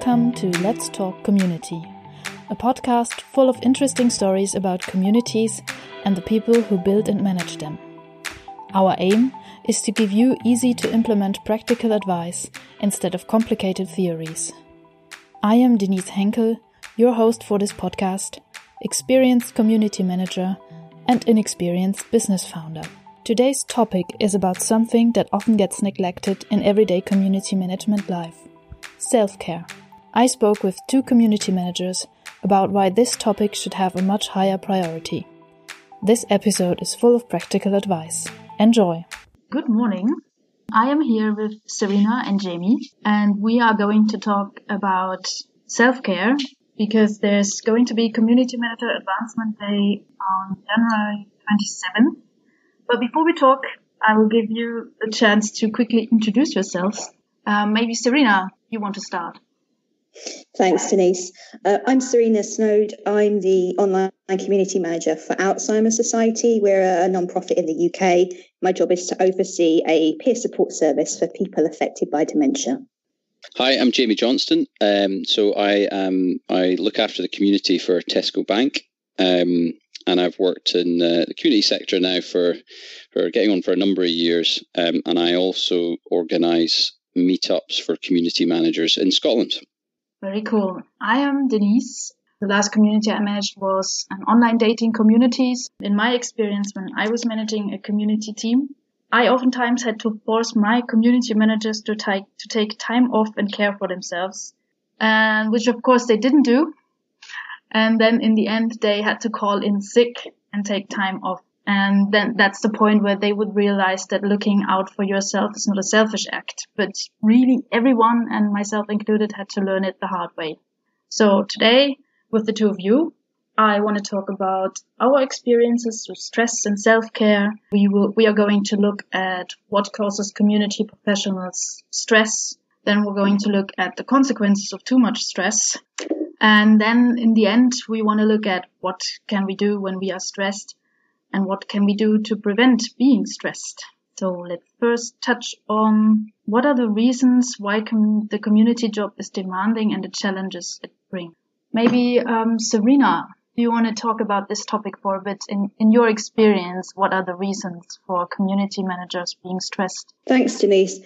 Welcome to Let's Talk Community, a podcast full of interesting stories about communities and the people who build and manage them. Our aim is to give you easy to implement practical advice instead of complicated theories. I am Denise Henkel, your host for this podcast, experienced community manager and inexperienced business founder. Today's topic is about something that often gets neglected in everyday community management life self care. I spoke with two community managers about why this topic should have a much higher priority. This episode is full of practical advice. Enjoy! Good morning. I am here with Serena and Jamie, and we are going to talk about self care because there's going to be Community Manager Advancement Day on January 27th. But before we talk, I will give you a chance to quickly introduce yourselves. Um, maybe Serena, you want to start? Thanks, Denise. Uh, I'm Serena Snoad. I'm the online community manager for Alzheimer's Society. We're a non-profit in the UK. My job is to oversee a peer support service for people affected by dementia. Hi, I'm Jamie Johnston. Um, so I um, I look after the community for Tesco Bank, um, and I've worked in uh, the community sector now for for getting on for a number of years. Um, and I also organise meetups for community managers in Scotland. Very cool. I am Denise. The last community I managed was an online dating communities. In my experience, when I was managing a community team, I oftentimes had to force my community managers to take to take time off and care for themselves, and which of course they didn't do. And then in the end, they had to call in sick and take time off. And then that's the point where they would realize that looking out for yourself is not a selfish act, but really everyone and myself included had to learn it the hard way. So today, with the two of you, I want to talk about our experiences with stress and self-care. We will, we are going to look at what causes community professionals stress. Then we're going to look at the consequences of too much stress. And then in the end, we want to look at what can we do when we are stressed and what can we do to prevent being stressed. So let's first touch on what are the reasons why com- the community job is demanding and the challenges it brings. Maybe um, Serena, do you want to talk about this topic for a bit? In, in your experience, what are the reasons for community managers being stressed? Thanks, Denise.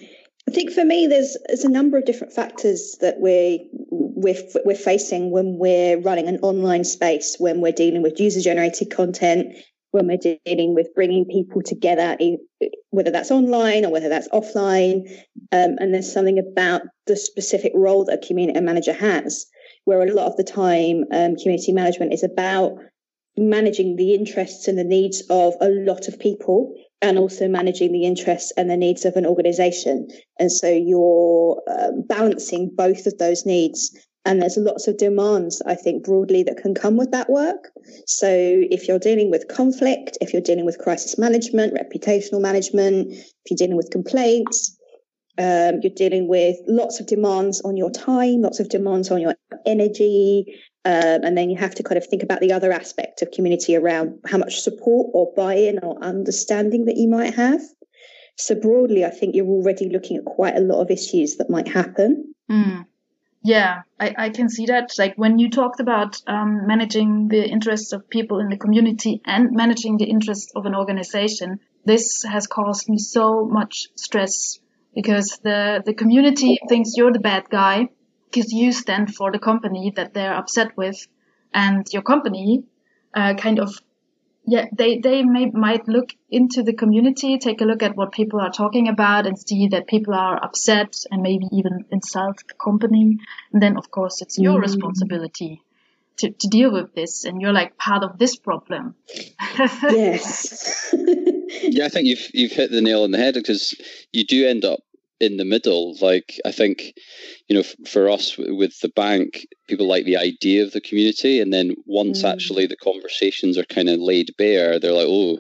I think for me, there's there's a number of different factors that we we're, we're facing when we're running an online space, when we're dealing with user generated content, when we're dealing with bringing people together, whether that's online or whether that's offline. Um, and there's something about the specific role that a community manager has, where a lot of the time, um, community management is about managing the interests and the needs of a lot of people and also managing the interests and the needs of an organization. And so you're um, balancing both of those needs and there's lots of demands, I think, broadly that can come with that work. So if you're dealing with conflict, if you're dealing with crisis management, reputational management, if you're dealing with complaints, um, you're dealing with lots of demands on your time, lots of demands on your energy. Um, and then you have to kind of think about the other aspect of community around how much support or buy in or understanding that you might have. So broadly, I think you're already looking at quite a lot of issues that might happen. Mm. Yeah, I, I can see that. Like when you talked about um, managing the interests of people in the community and managing the interests of an organization, this has caused me so much stress because the, the community thinks you're the bad guy because you stand for the company that they're upset with and your company uh, kind of yeah, they, they may, might look into the community, take a look at what people are talking about and see that people are upset and maybe even insult the company. And then, of course, it's your mm. responsibility to, to deal with this. And you're like part of this problem. yes. yeah, I think you've, you've hit the nail on the head because you do end up in the middle. Like I think, you know, f- for us with the bank, people like the idea of the community, and then once mm. actually the conversations are kind of laid bare, they're like, oh.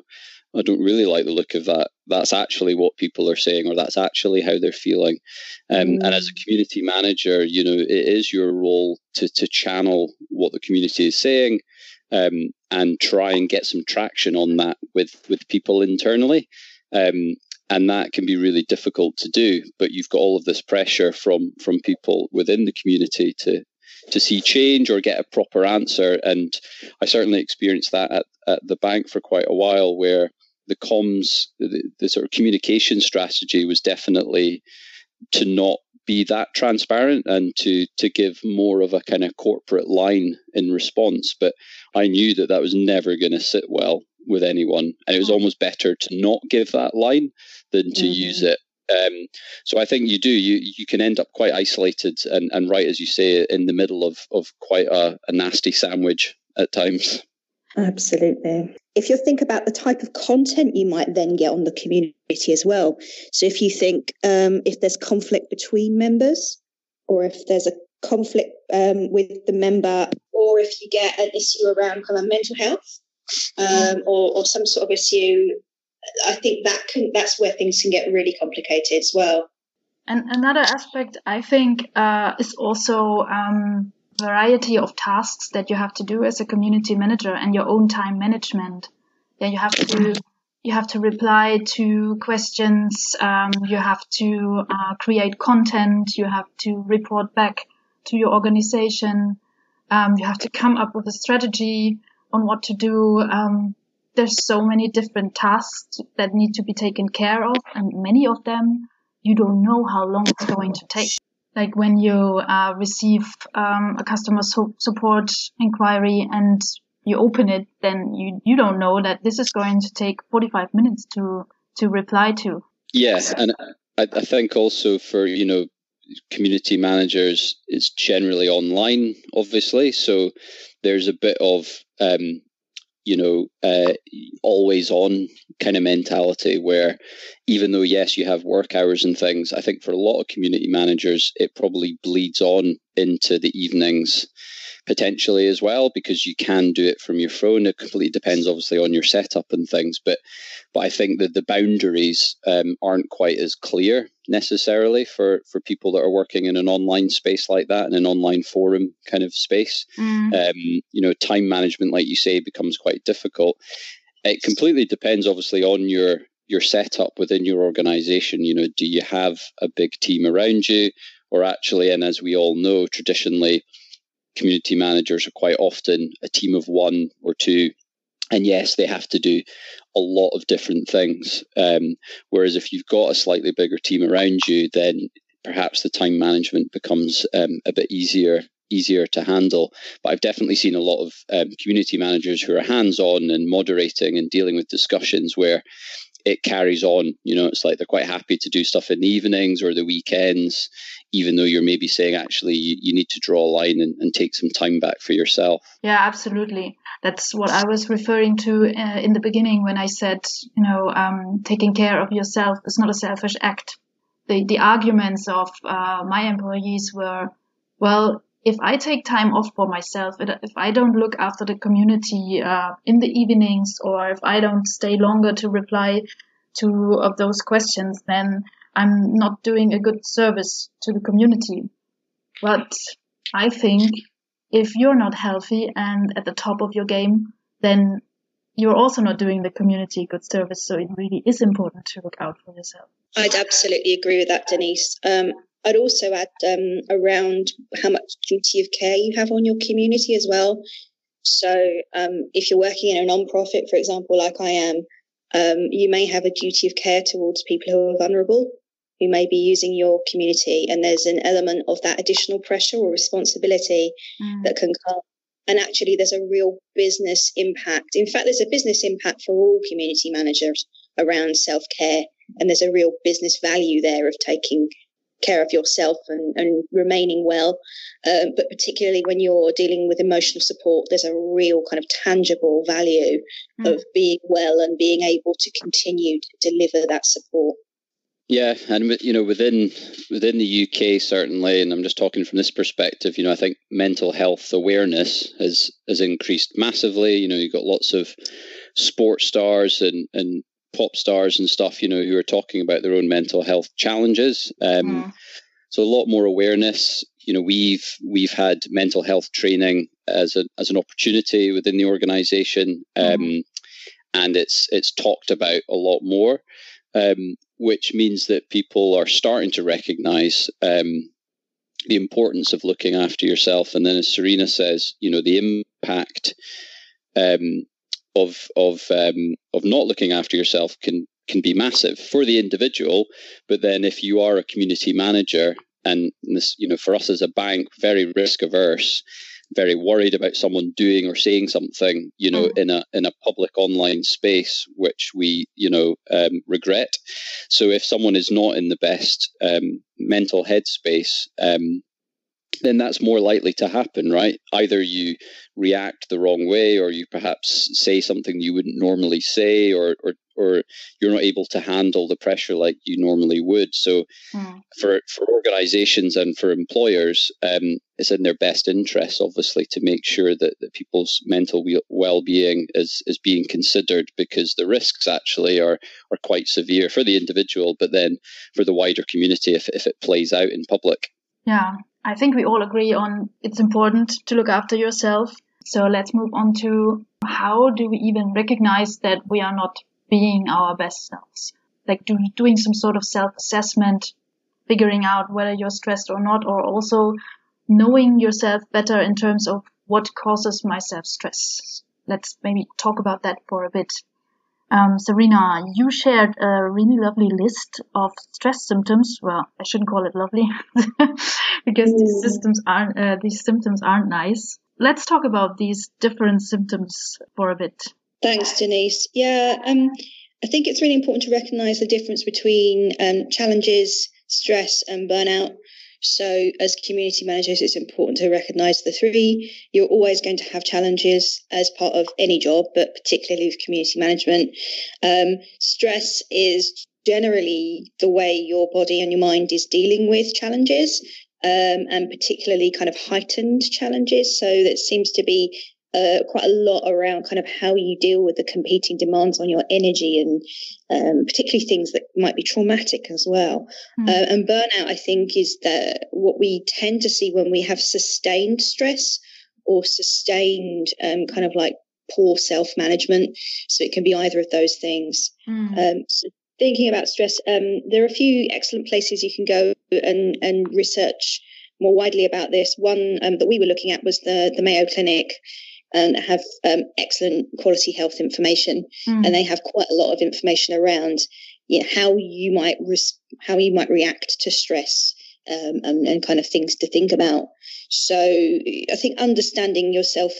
I don't really like the look of that. That's actually what people are saying, or that's actually how they're feeling. Um, mm. And as a mm. community manager, you know, it is your role to to channel what the community is saying, um, and try and get some traction on that with with people internally. Um, and that can be really difficult to do. But you've got all of this pressure from from people within the community to to see change or get a proper answer. And I certainly experienced that at, at the bank for quite a while, where the comms, the, the sort of communication strategy was definitely to not be that transparent and to to give more of a kind of corporate line in response but i knew that that was never going to sit well with anyone and it was mm. almost better to not give that line than to mm-hmm. use it um, so I think you do you you can end up quite isolated and, and right as you say in the middle of of quite a, a nasty sandwich at times. Absolutely. If you think about the type of content you might then get on the community as well. So if you think um, if there's conflict between members, or if there's a conflict um, with the member, or if you get an issue around kind of mental health, um, or, or some sort of issue, I think that can that's where things can get really complicated as well. And another aspect I think uh, is also um, variety of tasks that you have to do as a community manager and your own time management. Yeah, you have to you have to reply to questions. Um, you have to uh, create content. You have to report back to your organization. Um, you have to come up with a strategy on what to do. Um, there's so many different tasks that need to be taken care of, and many of them you don't know how long it's going to take like when you uh, receive um, a customer so- support inquiry and you open it, then you you don't know that this is going to take 45 minutes to to reply to. Yes, and I, I think also for you know community managers, it's generally online, obviously. So there's a bit of um, you know, uh, always on kind of mentality where even though, yes, you have work hours and things, I think for a lot of community managers, it probably bleeds on into the evenings potentially as well because you can do it from your phone. It completely depends, obviously, on your setup and things. But but I think that the boundaries um, aren't quite as clear necessarily for for people that are working in an online space like that, in an online forum kind of space. Mm. Um, you know, time management, like you say, becomes quite difficult. It completely depends, obviously, on your your setup within your organization. You know, do you have a big team around you? Or actually, and as we all know, traditionally, community managers are quite often a team of one or two. And yes, they have to do a lot of different things. Um, whereas if you've got a slightly bigger team around you, then perhaps the time management becomes um, a bit easier easier to handle. But I've definitely seen a lot of um, community managers who are hands on and moderating and dealing with discussions where it carries on. You know, it's like they're quite happy to do stuff in the evenings or the weekends, even though you're maybe saying actually you, you need to draw a line and, and, take some time back for yourself. Yeah, absolutely. That's what I was referring to uh, in the beginning when I said, you know, um, taking care of yourself is not a selfish act. The, the arguments of uh, my employees were, well, if I take time off for myself, if I don't look after the community uh, in the evenings, or if I don't stay longer to reply to of those questions, then I'm not doing a good service to the community. But I think if you're not healthy and at the top of your game, then you're also not doing the community good service. So it really is important to look out for yourself. I'd absolutely agree with that, Denise. Um, I'd also add um, around how much duty of care you have on your community as well. So, um, if you're working in a non-profit, for example, like I am, um, you may have a duty of care towards people who are vulnerable, who may be using your community, and there's an element of that additional pressure or responsibility mm. that can come. And actually, there's a real business impact. In fact, there's a business impact for all community managers around self care, and there's a real business value there of taking care of yourself and, and remaining well. Uh, but particularly when you're dealing with emotional support, there's a real kind of tangible value mm. of being well and being able to continue to deliver that support. Yeah, and you know within within the UK certainly, and I'm just talking from this perspective. You know, I think mental health awareness has has increased massively. You know, you've got lots of sports stars and and pop stars and stuff, you know, who are talking about their own mental health challenges. Um, mm. So a lot more awareness. You know, we've we've had mental health training as a as an opportunity within the organisation, um, mm. and it's it's talked about a lot more. Um, which means that people are starting to recognize um, the importance of looking after yourself. And then, as Serena says, you know, the impact um, of of um, of not looking after yourself can can be massive for the individual. But then, if you are a community manager, and this, you know, for us as a bank, very risk averse, very worried about someone doing or saying something, you know, mm. in a in a public online space, which we, you know, um, regret. So if someone is not in the best um, mental headspace, um, then that's more likely to happen, right? Either you react the wrong way, or you perhaps say something you wouldn't normally say, or or or you're not able to handle the pressure like you normally would. So, mm. for for organisations and for employers, um, it's in their best interest, obviously, to make sure that, that people's mental well being is is being considered because the risks actually are are quite severe for the individual, but then for the wider community if if it plays out in public. Yeah, I think we all agree on it's important to look after yourself. So let's move on to how do we even recognize that we are not being our best selves? Like do, doing some sort of self-assessment, figuring out whether you're stressed or not, or also knowing yourself better in terms of what causes my self-stress. Let's maybe talk about that for a bit. Um, Serena, you shared a really lovely list of stress symptoms. Well, I shouldn't call it lovely because mm. these symptoms aren't uh, these symptoms aren't nice. Let's talk about these different symptoms for a bit. Thanks, Denise. Yeah, um, I think it's really important to recognise the difference between um, challenges, stress, and burnout. So, as community managers, it's important to recognize the three. You're always going to have challenges as part of any job, but particularly with community management. Um, stress is generally the way your body and your mind is dealing with challenges. Um, and particularly kind of heightened challenges. So that seems to be uh, quite a lot around kind of how you deal with the competing demands on your energy and um, particularly things that might be traumatic as well. Mm. Uh, and burnout, I think, is that what we tend to see when we have sustained stress or sustained um, kind of like poor self management. So it can be either of those things. Mm. Um, so thinking about stress, um, there are a few excellent places you can go and, and research more widely about this. One um, that we were looking at was the, the Mayo Clinic and have um, excellent quality health information, mm. and they have quite a lot of information around you know, how you might res- how you might react to stress um, and, and kind of things to think about. So I think understanding yourself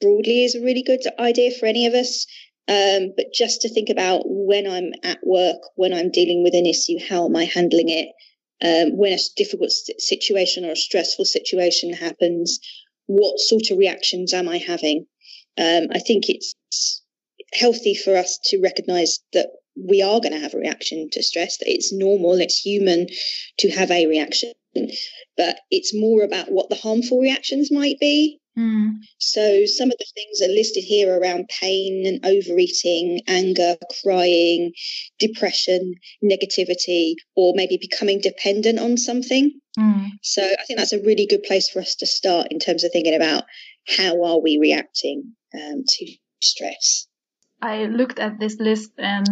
broadly is a really good idea for any of us. Um, but just to think about when I'm at work, when I'm dealing with an issue, how am I handling it? Um, when a difficult situation or a stressful situation happens, what sort of reactions am I having? Um, I think it's healthy for us to recognize that we are going to have a reaction to stress, that it's normal, it's human to have a reaction, but it's more about what the harmful reactions might be. Mm. So some of the things are listed here around pain and overeating, anger, crying, depression, negativity, or maybe becoming dependent on something. Mm. So I think that's a really good place for us to start in terms of thinking about how are we reacting um, to stress. I looked at this list and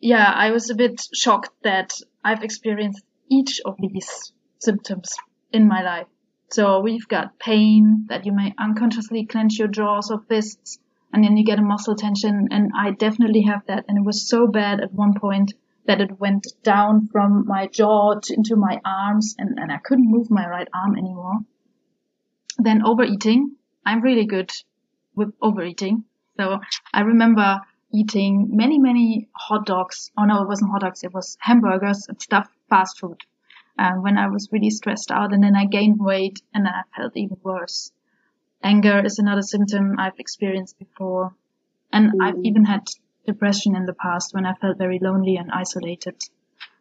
yeah, I was a bit shocked that I've experienced each of these symptoms in my life. So we've got pain that you may unconsciously clench your jaws or fists and then you get a muscle tension. And I definitely have that. And it was so bad at one point that it went down from my jaw to, into my arms and, and I couldn't move my right arm anymore. Then overeating. I'm really good with overeating. So I remember eating many, many hot dogs. Oh no, it wasn't hot dogs. It was hamburgers and stuff, fast food uh, when I was really stressed out and then I gained weight and then I felt even worse. Anger is another symptom I've experienced before. And mm. I've even had depression in the past when I felt very lonely and isolated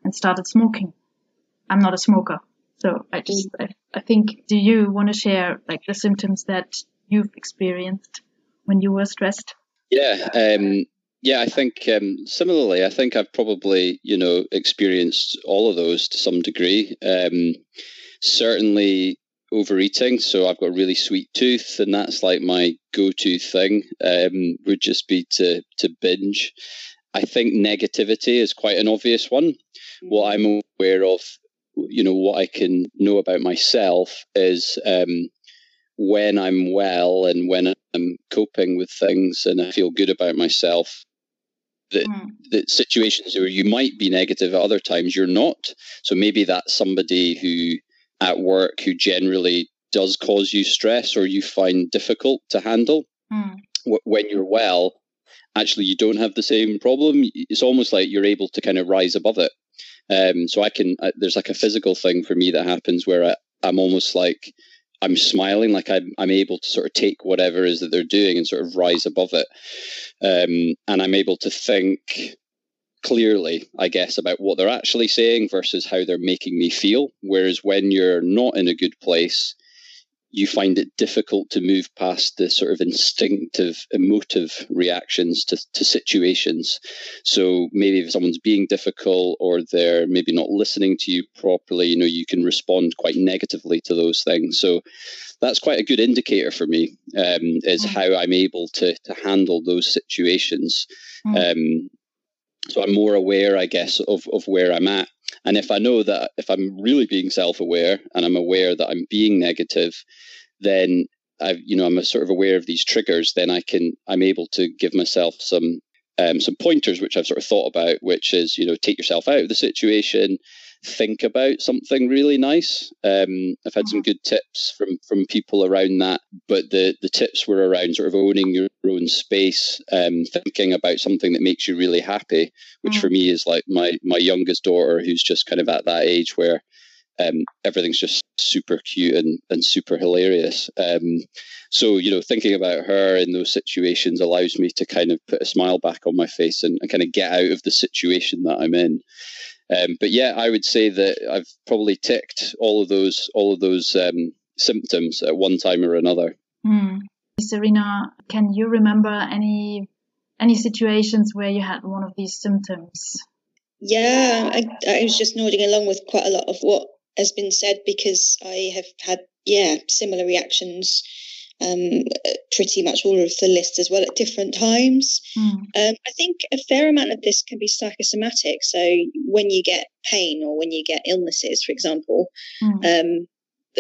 and started smoking. I'm not a smoker. So I just, I, I think, do you want to share like the symptoms that you've experienced when you were stressed? Yeah. Um, yeah, I think um, similarly. I think I've probably you know experienced all of those to some degree. Um, certainly overeating. So I've got a really sweet tooth, and that's like my go-to thing. Um, would just be to to binge. I think negativity is quite an obvious one. What I'm aware of, you know, what I can know about myself is um, when I'm well and when I'm coping with things and I feel good about myself, that, mm. that situations where you might be negative at other times you're not. So maybe that's somebody who at work who generally does cause you stress or you find difficult to handle. Mm. When you're well, actually you don't have the same problem. It's almost like you're able to kind of rise above it. Um, so I can, uh, there's like a physical thing for me that happens where I, I'm almost like I'm smiling, like I'm, I'm able to sort of take whatever is that they're doing and sort of rise above it. Um, and I'm able to think clearly, I guess, about what they're actually saying versus how they're making me feel. Whereas when you're not in a good place, you find it difficult to move past the sort of instinctive, emotive reactions to, to situations. So maybe if someone's being difficult or they're maybe not listening to you properly, you know, you can respond quite negatively to those things. So that's quite a good indicator for me, um, is mm. how I'm able to to handle those situations. Mm. Um, so I'm more aware, I guess, of, of where I'm at. And if I know that if I'm really being self-aware and I'm aware that I'm being negative, then I, you know, I'm sort of aware of these triggers. Then I can, I'm able to give myself some um, some pointers, which I've sort of thought about, which is, you know, take yourself out of the situation, think about something really nice. Um, I've had some mm-hmm. good tips from from people around that, but the the tips were around sort of owning your own space, um, thinking about something that makes you really happy, which mm. for me is like my my youngest daughter, who's just kind of at that age where um, everything's just super cute and, and super hilarious. Um, so, you know, thinking about her in those situations allows me to kind of put a smile back on my face and, and kind of get out of the situation that I'm in. Um, but yeah, I would say that I've probably ticked all of those all of those um, symptoms at one time or another. Mm. Serena, can you remember any any situations where you had one of these symptoms? Yeah, I, I was just nodding along with quite a lot of what has been said because I have had yeah similar reactions um, pretty much all of the list as well at different times. Mm. Um, I think a fair amount of this can be psychosomatic. So when you get pain or when you get illnesses, for example, mm. um,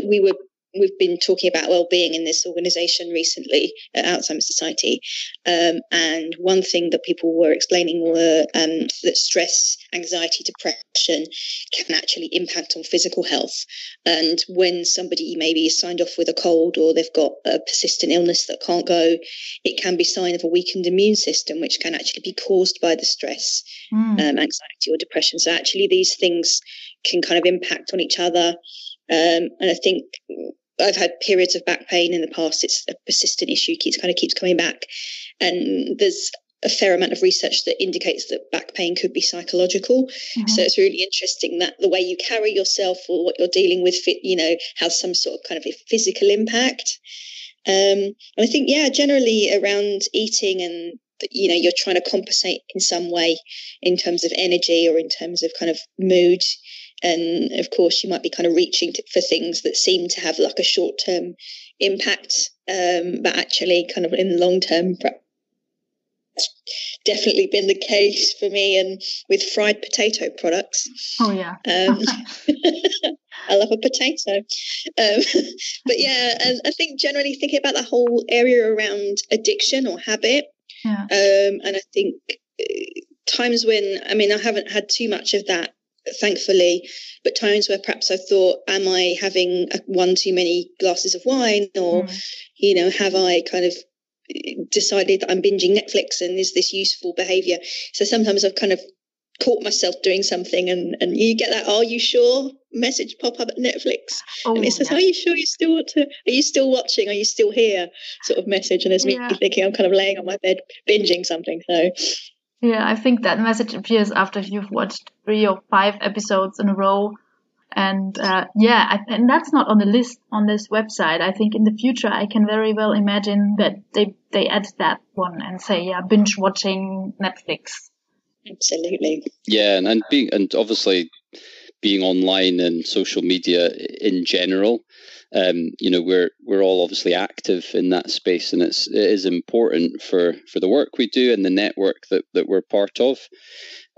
we were we've been talking about well-being in this organization recently at Alzheimer's Society, um, and one thing that people were explaining were um, that stress, anxiety, depression can actually impact on physical health. And when somebody maybe is signed off with a cold or they've got a persistent illness that can't go, it can be sign of a weakened immune system, which can actually be caused by the stress, mm. um, anxiety, or depression. So actually, these things can kind of impact on each other. Um, and I think I've had periods of back pain in the past. It's a persistent issue, keeps kind of keeps coming back, and there's a fair amount of research that indicates that back pain could be psychological. Mm-hmm. So it's really interesting that the way you carry yourself or what you're dealing with, you know, has some sort of kind of a physical impact. Um, and I think, yeah, generally around eating and you know you're trying to compensate in some way in terms of energy or in terms of kind of mood and of course you might be kind of reaching to, for things that seem to have like a short term impact um, but actually kind of in the long term definitely been the case for me and with fried potato products. Oh yeah. Um, i love a potato. Um, but yeah and i think generally thinking about the whole area around addiction or habit yeah. um, and i think uh, times when i mean i haven't had too much of that thankfully, but times where perhaps I thought, am I having one too many glasses of wine, or mm. you know, have I kind of decided that I'm binging Netflix and is this useful behavior? So sometimes I've kind of caught myself doing something and, and you get that are you sure message pop up at netflix oh, and it says yeah. are you sure you still want to are you still watching are you still here sort of message and there's yeah. me thinking i'm kind of laying on my bed binging something so yeah, I think that message appears after you've watched three or five episodes in a row. And uh, yeah, I, and that's not on the list on this website. I think in the future I can very well imagine that they they add that one and say, yeah, binge watching Netflix. Absolutely. Yeah, and, and being and obviously being online and social media in general. Um, you know, we're we're all obviously active in that space, and it's it is important for for the work we do and the network that that we're part of.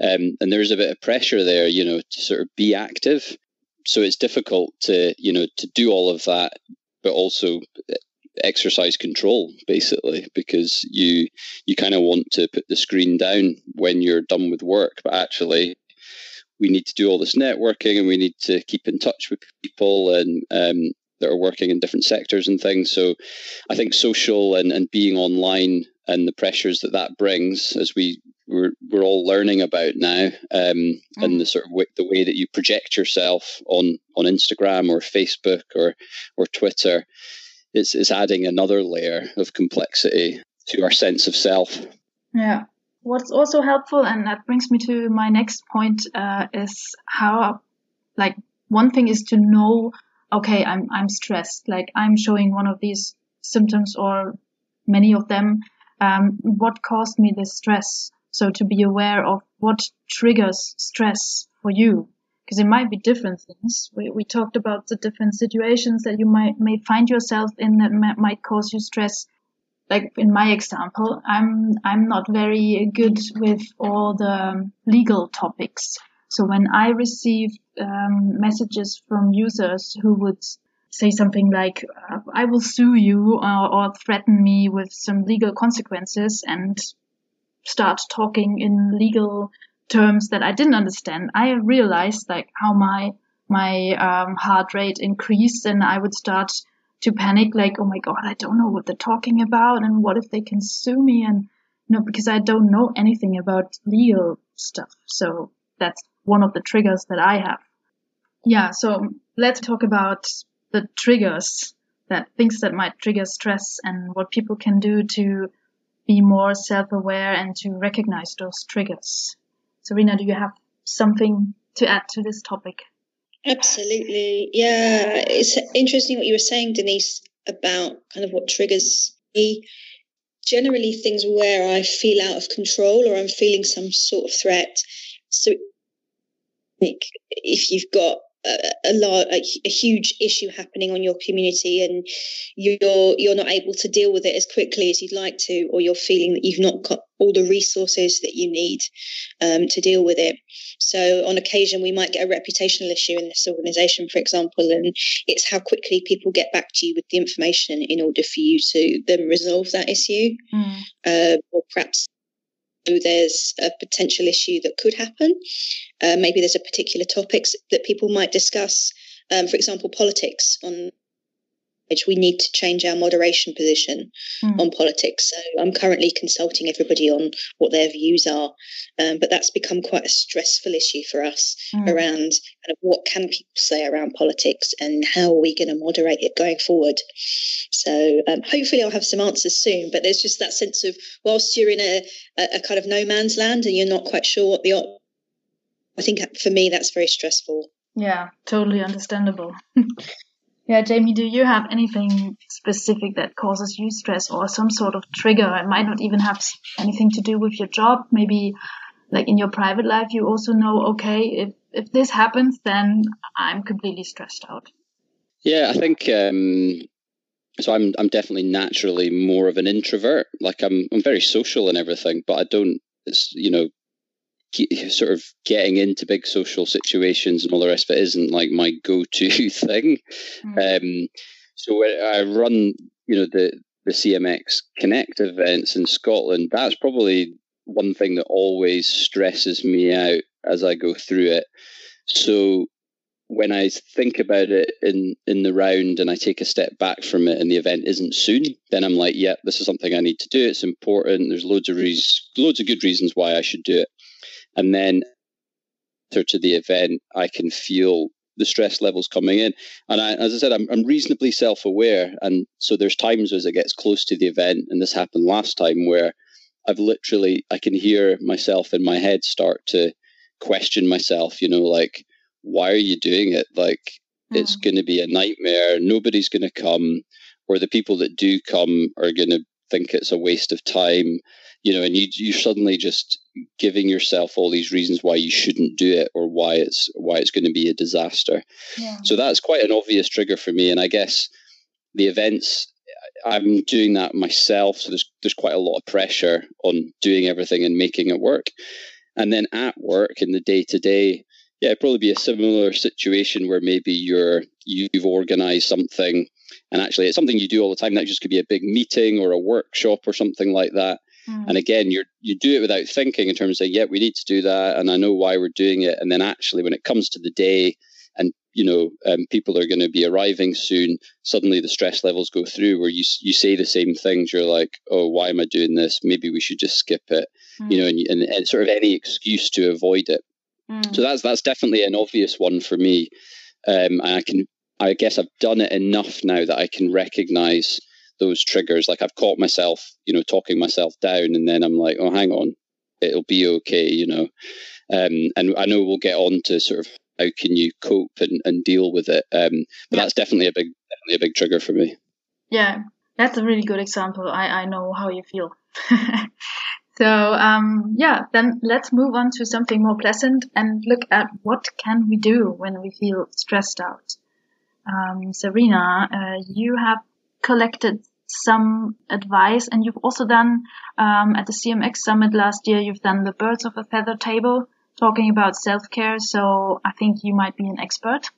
Um, and there's a bit of pressure there, you know, to sort of be active. So it's difficult to you know to do all of that, but also exercise control basically because you you kind of want to put the screen down when you're done with work but actually we need to do all this networking and we need to keep in touch with people and um, that are working in different sectors and things so i think social and, and being online and the pressures that that brings as we we're, we're all learning about now um, mm. and the sort of way, the way that you project yourself on on instagram or facebook or or twitter is it's adding another layer of complexity to our sense of self. Yeah. What's also helpful, and that brings me to my next point, uh, is how, like, one thing is to know, okay, I'm I'm stressed, like I'm showing one of these symptoms or many of them. Um, what caused me this stress? So to be aware of what triggers stress for you because it might be different things. We, we talked about the different situations that you might may find yourself in that might cause you stress. Like in my example, I'm I'm not very good with all the legal topics. So when I receive um, messages from users who would say something like, "I will sue you," or, or threaten me with some legal consequences, and start talking in legal terms that I didn't understand, I realized like how my my um, heart rate increased, and I would start to panic, like, oh my god, I don't know what they're talking about, and what if they can sue me, and you know, because I don't know anything about legal stuff. So that's one of the triggers that I have. Yeah, so let's talk about the triggers that things that might trigger stress and what people can do to be more self-aware and to recognize those triggers. Serena, do you have something to add to this topic? Absolutely. Yeah. It's interesting what you were saying, Denise, about kind of what triggers me. Generally, things where I feel out of control or I'm feeling some sort of threat. So, if you've got a, a, large, a, a, huge issue happening on your community and you're you're not able to deal with it as quickly as you'd like to or you're feeling that you've not got all the resources that you need um, to deal with it so on occasion we might get a reputational issue in this organization for example and it's how quickly people get back to you with the information in order for you to then resolve that issue mm. uh, or perhaps there's a potential issue that could happen. Uh, maybe there's a particular topics that people might discuss. Um, for example, politics on we need to change our moderation position mm. on politics. So I'm currently consulting everybody on what their views are, um, but that's become quite a stressful issue for us mm. around kind of what can people say around politics and how are we going to moderate it going forward. So um, hopefully I'll have some answers soon. But there's just that sense of whilst you're in a, a, a kind of no man's land and you're not quite sure what the op- I think for me that's very stressful. Yeah, totally understandable. Yeah, Jamie, do you have anything specific that causes you stress or some sort of trigger? It might not even have anything to do with your job. Maybe like in your private life, you also know, okay, if, if this happens, then I'm completely stressed out. Yeah, I think, um, so I'm, I'm definitely naturally more of an introvert. Like I'm, I'm very social and everything, but I don't, it's, you know, sort of getting into big social situations and all the rest of it isn't like my go-to thing. Mm. Um, so when I run, you know, the the CMX Connect events in Scotland, that's probably one thing that always stresses me out as I go through it. So when I think about it in in the round and I take a step back from it and the event isn't soon, then I'm like, yeah, this is something I need to do. It's important. There's loads of reasons, loads of good reasons why I should do it. And then to the event, I can feel the stress levels coming in. And I, as I said, I'm, I'm reasonably self aware. And so there's times as it gets close to the event, and this happened last time, where I've literally, I can hear myself in my head start to question myself, you know, like, why are you doing it? Like, mm. it's going to be a nightmare. Nobody's going to come, or the people that do come are going to think it's a waste of time, you know, and you you suddenly just giving yourself all these reasons why you shouldn't do it or why it's why it's going to be a disaster. Yeah. So that's quite an obvious trigger for me, and I guess the events I'm doing that myself, so there's there's quite a lot of pressure on doing everything and making it work. And then at work in the day to day, yeah, it'd probably be a similar situation where maybe you're you've organized something and actually it's something you do all the time. That just could be a big meeting or a workshop or something like that. Mm. And again, you you do it without thinking in terms of yeah, we need to do that, and I know why we're doing it. And then actually, when it comes to the day, and you know um, people are going to be arriving soon suddenly the stress levels go through where you you say the same things you're like oh why am i doing this maybe we should just skip it mm. you know and, and, and, sort of any excuse to avoid it mm. so that's that's definitely an obvious one for me um, and i can i guess i've done it enough now that i can recognize those triggers like i've caught myself you know talking myself down and then i'm like oh hang on it'll be okay you know um, and i know we'll get on to sort of how can you cope and, and deal with it? Um, but yeah. that's definitely a big definitely a big trigger for me. Yeah, that's a really good example. I, I know how you feel. so um, yeah, then let's move on to something more pleasant and look at what can we do when we feel stressed out. Um, Serena, uh, you have collected some advice and you've also done um, at the CMX summit last year, you've done the birds of a feather table talking about self-care. So I think you might be an expert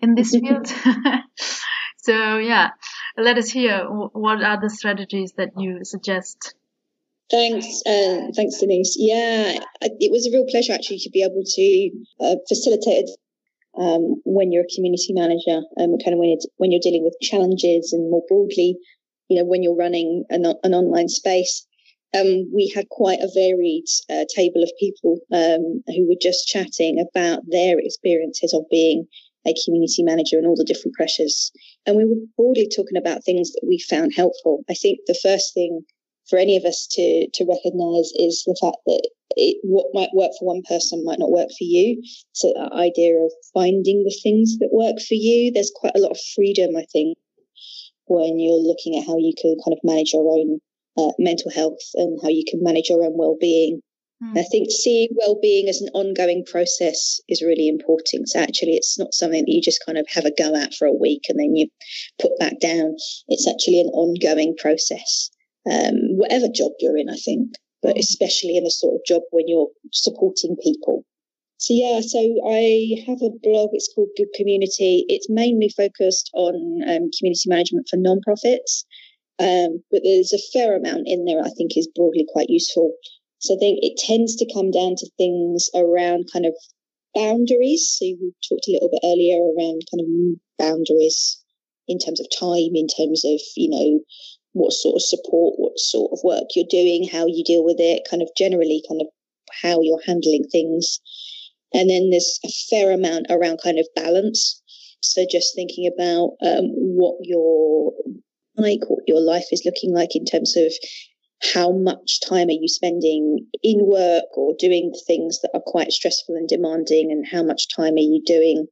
in this field. so yeah, let us hear what are the strategies that you suggest. Thanks, uh, thanks, Denise. Yeah, it was a real pleasure actually to be able to uh, facilitate um, when you're a community manager, um, kind of when it's when you're dealing with challenges and more broadly, you know, when you're running an, an online space um, we had quite a varied uh, table of people um, who were just chatting about their experiences of being a community manager and all the different pressures. And we were broadly talking about things that we found helpful. I think the first thing for any of us to to recognize is the fact that it, what might work for one person might not work for you. So that idea of finding the things that work for you, there's quite a lot of freedom, I think, when you're looking at how you can kind of manage your own uh, mental health and how you can manage your own well-being. Mm. I think seeing well-being as an ongoing process is really important. So actually, it's not something that you just kind of have a go at for a week and then you put back down. It's actually an ongoing process, um, whatever job you're in, I think, but hmm. especially in the sort of job when you're supporting people. So yeah, so I have a blog. It's called Good Community. It's mainly focused on um, community management for nonprofits. Um, but there's a fair amount in there I think is broadly quite useful. So I think it tends to come down to things around kind of boundaries. So we talked a little bit earlier around kind of boundaries in terms of time, in terms of, you know, what sort of support, what sort of work you're doing, how you deal with it, kind of generally kind of how you're handling things. And then there's a fair amount around kind of balance. So just thinking about um, what your like, what your life is looking like in terms of how much time are you spending in work or doing things that are quite stressful and demanding, and how much time are you doing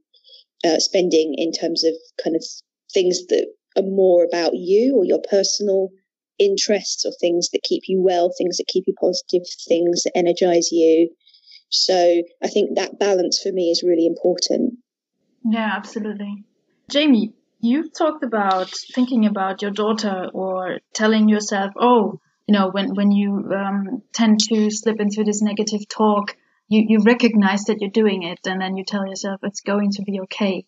uh, spending in terms of kind of things that are more about you or your personal interests or things that keep you well, things that keep you positive, things that energize you. So I think that balance for me is really important. Yeah, absolutely. Jamie, You've talked about thinking about your daughter or telling yourself, oh, you know, when, when you um, tend to slip into this negative talk, you, you recognize that you're doing it and then you tell yourself it's going to be okay.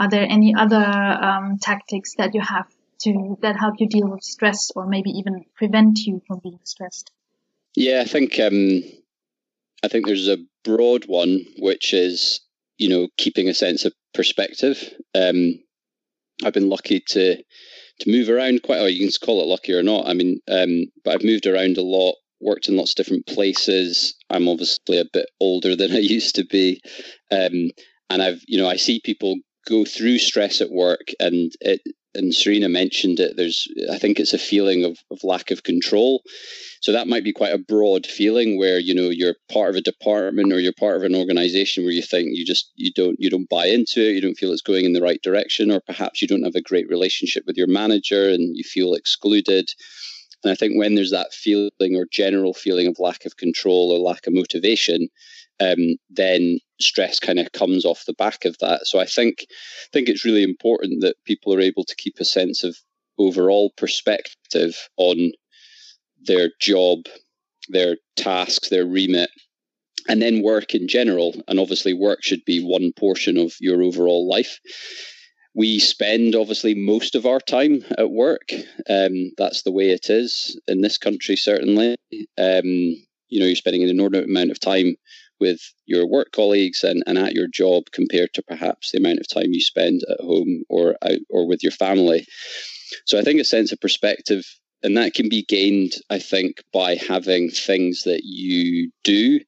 Are there any other um, tactics that you have to that help you deal with stress or maybe even prevent you from being stressed? Yeah, I think um, I think there's a broad one which is you know keeping a sense of perspective. Um, I've been lucky to to move around quite. Or you can call it lucky or not. I mean, um, but I've moved around a lot, worked in lots of different places. I'm obviously a bit older than I used to be, um, and I've you know I see people go through stress at work, and it and Serena mentioned it. There's I think it's a feeling of, of lack of control so that might be quite a broad feeling where you know you're part of a department or you're part of an organization where you think you just you don't you don't buy into it, you don't feel it's going in the right direction, or perhaps you don't have a great relationship with your manager and you feel excluded. And I think when there's that feeling or general feeling of lack of control or lack of motivation, um, then stress kind of comes off the back of that. So I think think it's really important that people are able to keep a sense of overall perspective on their job, their tasks, their remit, and then work in general. And obviously, work should be one portion of your overall life. We spend obviously most of our time at work. Um, that's the way it is in this country, certainly. Um, you know, you're spending an inordinate amount of time with your work colleagues and, and at your job compared to perhaps the amount of time you spend at home or out or with your family. So I think a sense of perspective and that can be gained, I think, by having things that you do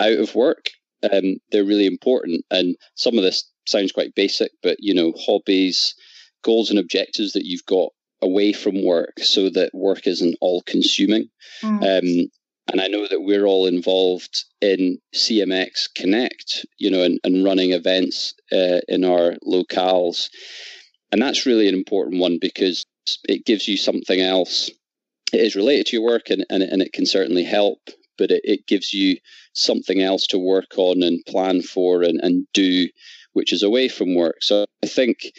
out of work. Um, they're really important. And some of this sounds quite basic, but you know, hobbies, goals and objectives that you've got away from work so that work isn't all consuming. Mm. Um, and I know that we're all involved in CMX Connect, you know, and, and running events uh, in our locales. And that's really an important one because it gives you something else. It is related to your work and, and, and it can certainly help, but it, it gives you something else to work on and plan for and, and do, which is away from work. So I think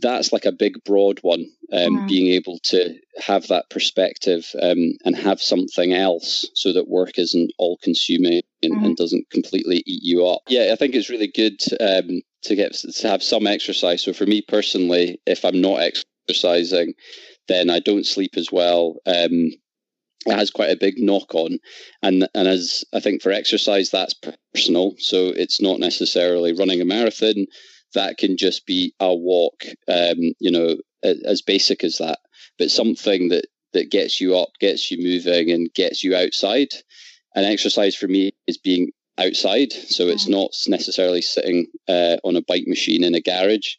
that's like a big, broad one. Um, mm. Being able to have that perspective um, and have something else, so that work isn't all consuming and, mm. and, doesn't completely eat you up. Yeah, I think it's really good um, to get to have some exercise. So for me personally, if I'm not exercising, then I don't sleep as well. Um, it has quite a big knock on and and as i think for exercise that's personal so it's not necessarily running a marathon that can just be a walk, um, you know, as basic as that, but something that that gets you up, gets you moving, and gets you outside. And exercise for me is being outside, so it's mm. not necessarily sitting uh, on a bike machine in a garage.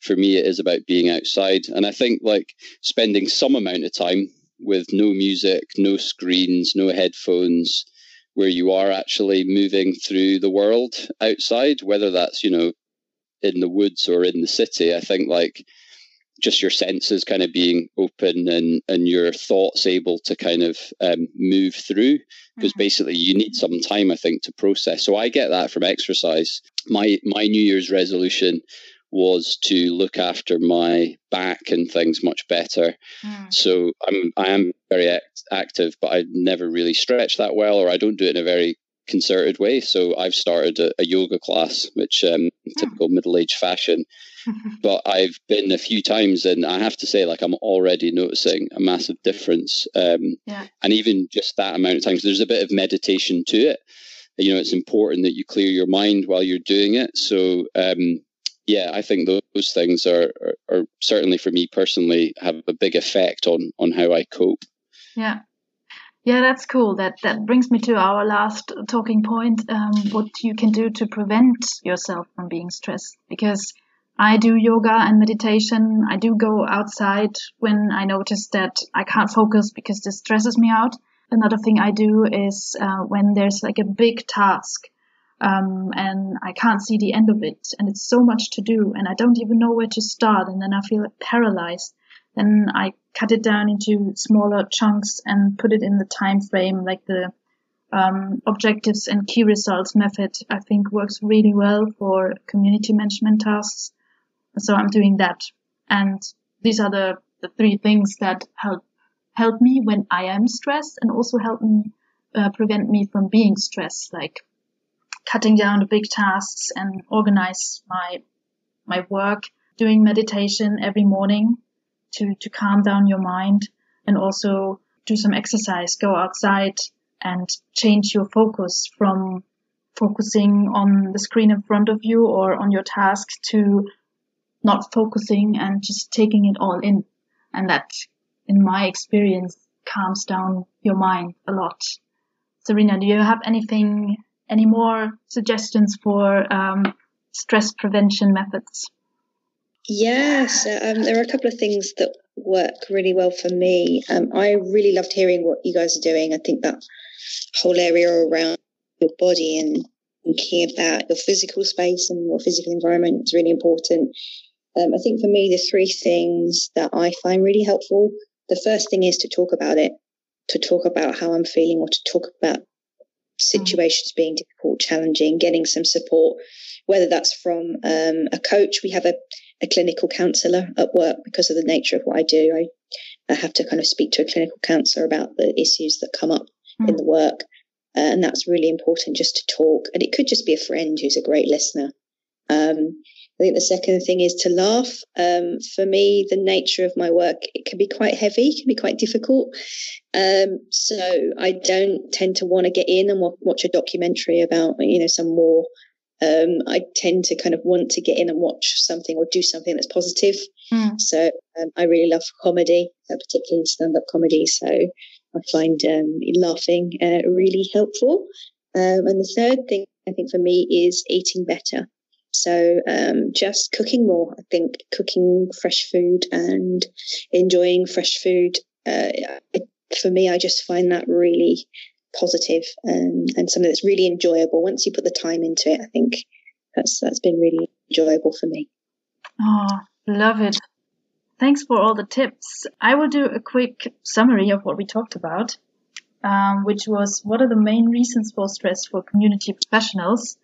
For me, it is about being outside, and I think like spending some amount of time with no music, no screens, no headphones, where you are actually moving through the world outside, whether that's you know in the woods or in the city. I think like just your senses kind of being open and and your thoughts able to kind of um, move through because mm-hmm. basically you need some time I think to process. So I get that from exercise. My my New Year's resolution was to look after my back and things much better. Mm. So I'm I am very act- active, but I never really stretch that well, or I don't do it in a very concerted way. So I've started a, a yoga class, which um, hmm. typical middle aged fashion. but I've been a few times, and I have to say, like I'm already noticing a massive difference. Um, yeah. And even just that amount of times, there's a bit of meditation to it. You know, it's important that you clear your mind while you're doing it. So um, yeah, I think those things are, are, are certainly for me personally have a big effect on on how I cope. Yeah, yeah, that's cool. That that brings me to our last talking point. Um, what you can do to prevent yourself from being stressed? Because I do yoga and meditation. I do go outside when I notice that I can't focus because this stresses me out. Another thing I do is uh, when there's like a big task um, and I can't see the end of it, and it's so much to do, and I don't even know where to start, and then I feel paralyzed. Then I cut it down into smaller chunks and put it in the time frame like the um, objectives and key results method I think works really well for community management tasks. So I'm doing that. And these are the, the three things that help help me when I am stressed and also help me uh, prevent me from being stressed, like cutting down the big tasks and organize my my work, doing meditation every morning to, to calm down your mind and also do some exercise, go outside and change your focus from focusing on the screen in front of you or on your task to not focusing and just taking it all in. And that, in my experience, calms down your mind a lot. Serena, do you have anything, any more suggestions for um, stress prevention methods? Yes, um, there are a couple of things that work really well for me. Um, I really loved hearing what you guys are doing. I think that whole area around your body and thinking about your physical space and your physical environment is really important. Um, I think for me, the three things that I find really helpful the first thing is to talk about it, to talk about how I'm feeling, or to talk about situations being difficult, challenging, getting some support, whether that's from um, a coach. We have a, a clinical counsellor at work because of the nature of what I do. I, I have to kind of speak to a clinical counsellor about the issues that come up mm. in the work. Uh, and that's really important just to talk. And it could just be a friend who's a great listener. Um, I think the second thing is to laugh. Um, for me, the nature of my work, it can be quite heavy, can be quite difficult. Um, so I don't tend to want to get in and watch a documentary about, you know, some war. Um, I tend to kind of want to get in and watch something or do something that's positive. Mm. So um, I really love comedy, uh, particularly stand-up comedy. So I find um, laughing uh, really helpful. Um, and the third thing I think for me is eating better. So um, just cooking more. I think cooking fresh food and enjoying fresh food. Uh, for me, I just find that really positive and, something that's really enjoyable. Once you put the time into it, I think that's that's been really enjoyable for me. Oh, love it. Thanks for all the tips. I will do a quick summary of what we talked about, um, which was what are the main reasons for stress for community professionals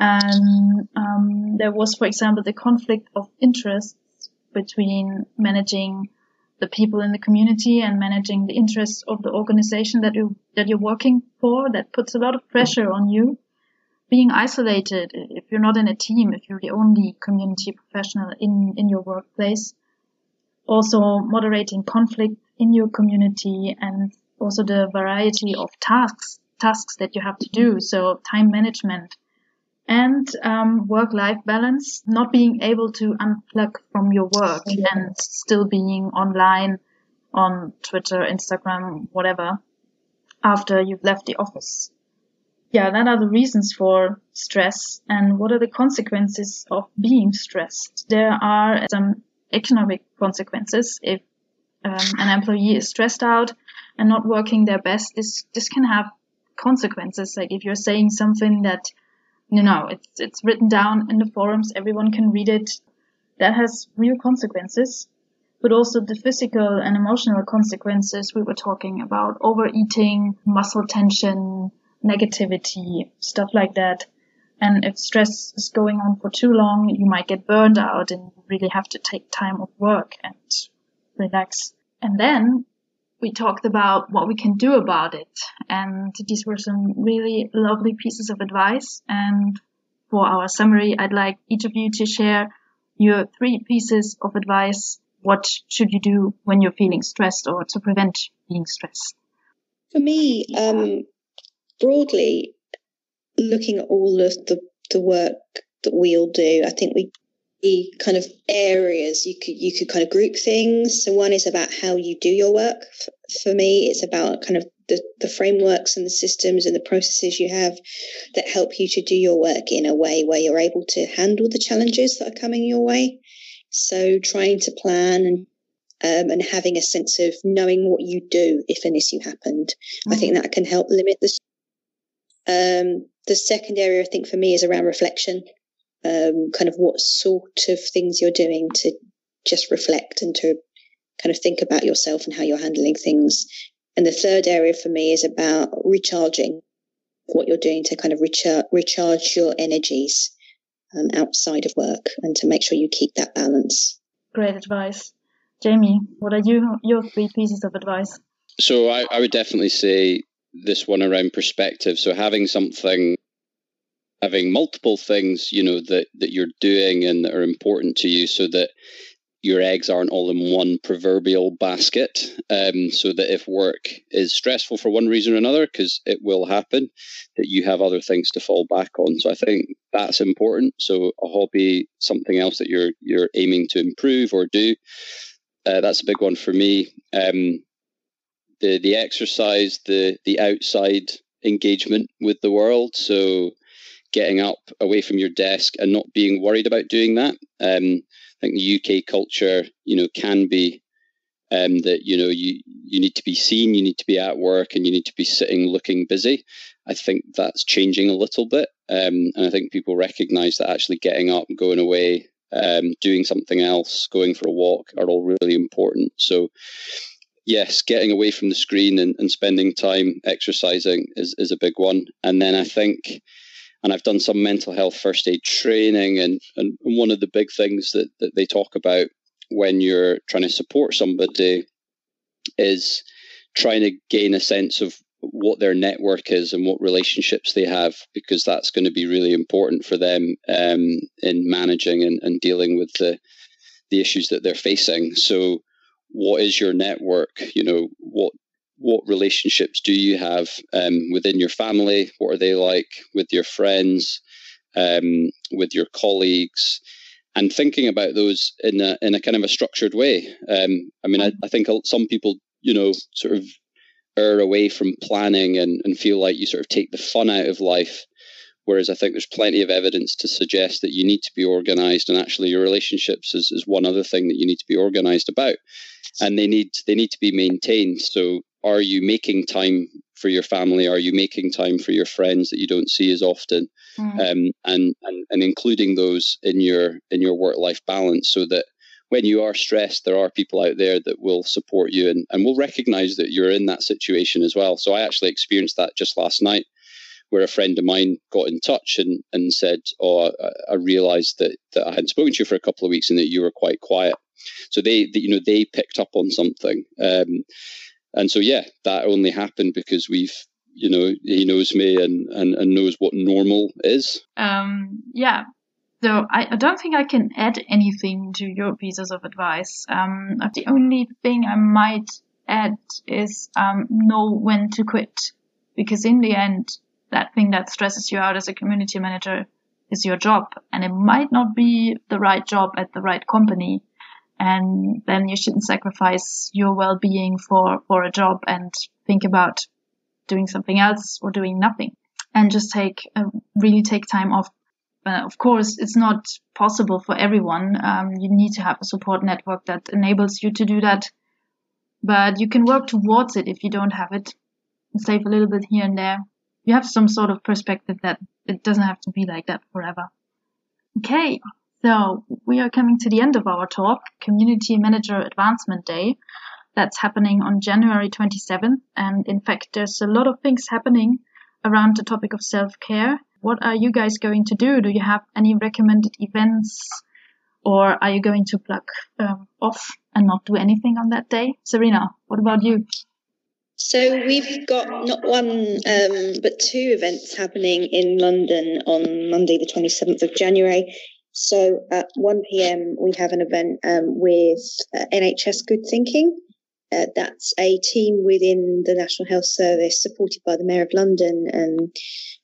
and um, there was, for example, the conflict of interests between managing the people in the community and managing the interests of the organization that you that you're working for. That puts a lot of pressure on you. Being isolated, if you're not in a team, if you're the only community professional in in your workplace, also moderating conflict in your community and also the variety of tasks tasks that you have to do. So time management and um, work-life balance, not being able to unplug from your work and still being online on Twitter, Instagram, whatever, after you've left the office. Yeah, that are the reasons for stress and what are the consequences of being stressed. There are some economic consequences if um, an employee is stressed out and not working their best. This this can have consequences. Like if you're saying something that you know, it's, it's written down in the forums. Everyone can read it. That has real consequences, but also the physical and emotional consequences we were talking about overeating, muscle tension, negativity, stuff like that. And if stress is going on for too long, you might get burned out and really have to take time off work and relax. And then we talked about what we can do about it. And these were some really lovely pieces of advice. And for our summary, I'd like each of you to share your three pieces of advice. What should you do when you're feeling stressed or to prevent being stressed? For me, um, broadly, looking at all of the, the work that we all do, I think we kind of areas you could you could kind of group things. So one is about how you do your work. For me, it's about kind of the, the frameworks and the systems and the processes you have that help you to do your work in a way where you're able to handle the challenges that are coming your way. So trying to plan and um, and having a sense of knowing what you do if an issue happened. Mm. I think that can help limit the. Um, the second area I think for me is around reflection um, kind of what sort of things you're doing to just reflect and to kind of think about yourself and how you're handling things. And the third area for me is about recharging what you're doing to kind of recharge, recharge your energies um, outside of work and to make sure you keep that balance. Great advice. Jamie, what are you, your three pieces of advice? So I, I would definitely say this one around perspective. So having something having multiple things you know that that you're doing and that are important to you so that your eggs aren't all in one proverbial basket. Um, so that if work is stressful for one reason or another because it will happen that you have other things to fall back on. So i think that's important. So a hobby something else that you're you're aiming to improve or do uh, that's a big one for me. Um, the the exercise the the outside engagement with the world. So getting up away from your desk and not being worried about doing that. Um, I think the UK culture, you know, can be um, that you know you you need to be seen, you need to be at work, and you need to be sitting looking busy. I think that's changing a little bit, um, and I think people recognise that actually getting up, going away, um, doing something else, going for a walk are all really important. So yes, getting away from the screen and, and spending time exercising is, is a big one. And then I think, and I've done some mental health first aid training, and, and one of the big things that, that they talk about when you're trying to support somebody is trying to gain a sense of what their network is and what relationships they have, because that's going to be really important for them um, in managing and, and dealing with the the issues that they're facing. So, what is your network? You know, what what relationships do you have um, within your family? What are they like with your friends, um, with your colleagues? And thinking about those in a in a kind of a structured way. Um, I mean, I, I think some people, you know, sort of err away from planning and, and feel like you sort of take the fun out of life. Whereas I think there's plenty of evidence to suggest that you need to be organized and actually your relationships is, is one other thing that you need to be organized about. And they need they need to be maintained. So are you making time for your family? Are you making time for your friends that you don't see as often? Mm. Um, and, and and including those in your in your work life balance so that when you are stressed, there are people out there that will support you and, and will recognize that you're in that situation as well. So I actually experienced that just last night where a friend of mine got in touch and, and said, Oh, I, I realized that, that I hadn't spoken to you for a couple of weeks and that you were quite quiet. So they, they you know, they picked up on something. Um, and so, yeah, that only happened because we've, you know, he knows me and, and, and knows what normal is. Um, yeah, so I, I, don't think I can add anything to your pieces of advice. Um, the only thing I might add is um, know when to quit, because in the end, that thing that stresses you out as a community manager is your job, and it might not be the right job at the right company, and then you shouldn't sacrifice your well-being for for a job and think about doing something else or doing nothing, and just take uh, really take time off uh, of course, it's not possible for everyone. Um, you need to have a support network that enables you to do that. But you can work towards it if you don't have it. Save a little bit here and there. You have some sort of perspective that it doesn't have to be like that forever. Okay, so we are coming to the end of our talk, Community Manager Advancement Day. That's happening on January 27th. And in fact, there's a lot of things happening around the topic of self-care what are you guys going to do? Do you have any recommended events? Or are you going to plug um, off and not do anything on that day? Serena, what about you? So we've got not one um, but two events happening in London on Monday, the 27th of January. So at 1 p.m. we have an event um, with uh, NHS Good Thinking. Uh, that's a team within the National Health Service supported by the Mayor of London and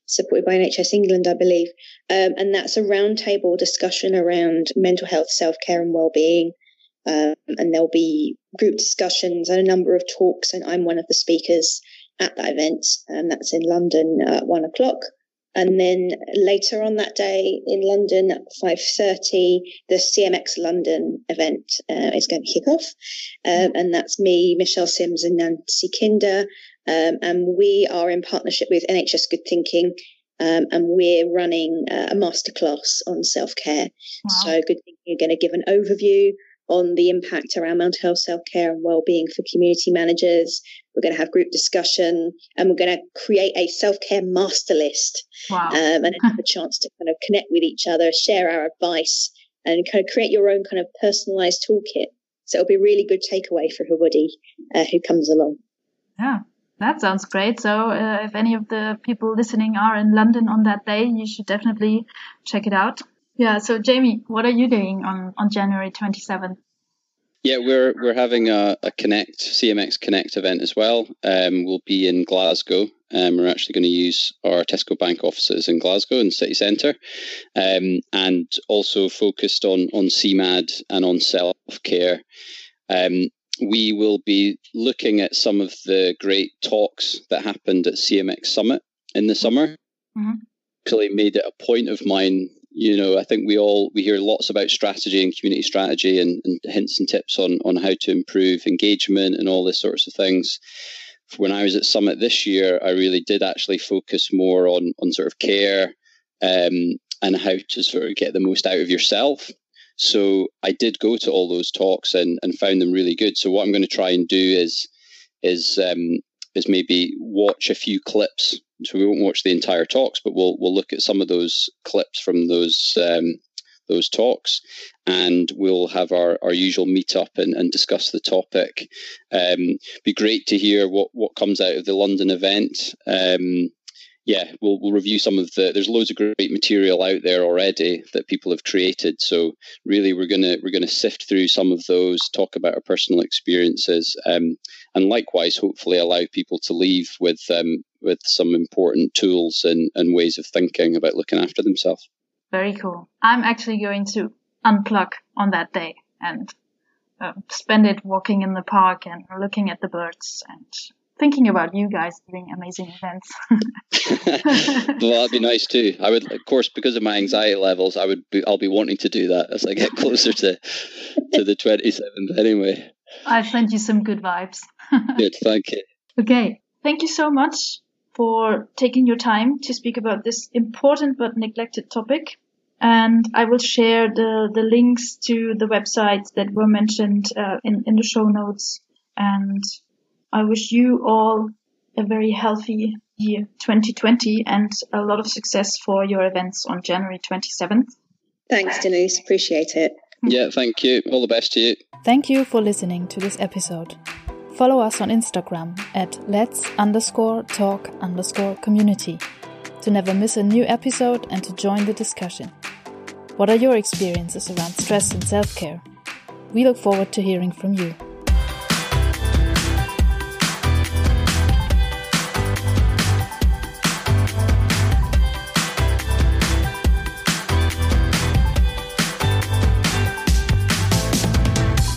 supported by NHS England, I believe. Um, and that's a roundtable discussion around mental health, self care, and well-being. Um, and there'll be group discussions and a number of talks, and I'm one of the speakers at that event, and that's in London at one o'clock. And then later on that day in London at 5.30, the CMX London event uh, is going to kick off. Um, and that's me, Michelle Sims and Nancy Kinder. Um, and we are in partnership with NHS Good Thinking. Um, and we're running uh, a masterclass on self care. Wow. So, Good Thinking are going to give an overview on the impact around mental health, self care, and well-being for community managers. We're going to have group discussion, and we're going to create a self care master list, wow. um, and have a chance to kind of connect with each other, share our advice, and kind of create your own kind of personalized toolkit. So it'll be a really good takeaway for everybody uh, who comes along. Yeah, that sounds great. So, uh, if any of the people listening are in London on that day, you should definitely check it out. Yeah. So, Jamie, what are you doing on, on January 27th? Yeah, we're we're having a, a Connect CMX Connect event as well. Um, we'll be in Glasgow. Um, we're actually going to use our Tesco Bank offices in Glasgow and city centre, um, and also focused on on CMAD and on self care. Um, we will be looking at some of the great talks that happened at CMX Summit in the summer. Mm-hmm. Actually, made it a point of mine. You know, I think we all we hear lots about strategy and community strategy and, and hints and tips on on how to improve engagement and all this sorts of things. When I was at Summit this year, I really did actually focus more on on sort of care um, and how to sort of get the most out of yourself so I did go to all those talks and, and found them really good. So what I'm going to try and do is is um, is maybe watch a few clips. So we won't watch the entire talks, but we'll we'll look at some of those clips from those um, those talks, and we'll have our, our usual meetup and, and discuss the topic. Um, be great to hear what what comes out of the London event. Um, yeah, we'll we'll review some of the. There's loads of great material out there already that people have created. So really, we're gonna we're gonna sift through some of those, talk about our personal experiences, um, and likewise, hopefully, allow people to leave with um, with some important tools and, and ways of thinking about looking after themselves. Very cool. I'm actually going to unplug on that day and uh, spend it walking in the park and looking at the birds and thinking about you guys doing amazing events. well, that'd be nice too. I would, of course, because of my anxiety levels, I would be, I'll be wanting to do that as I get closer to to the twenty seventh. Anyway, I'll send you some good vibes. good, thank you. Okay, thank you so much for taking your time to speak about this important but neglected topic. And I will share the, the links to the websites that were mentioned uh, in, in the show notes. And I wish you all a very healthy year 2020 and a lot of success for your events on January 27th. Thanks, Denise. Appreciate it. Yeah, thank you. All the best to you. Thank you for listening to this episode. Follow us on Instagram at let's underscore talk underscore community to never miss a new episode and to join the discussion. What are your experiences around stress and self care? We look forward to hearing from you.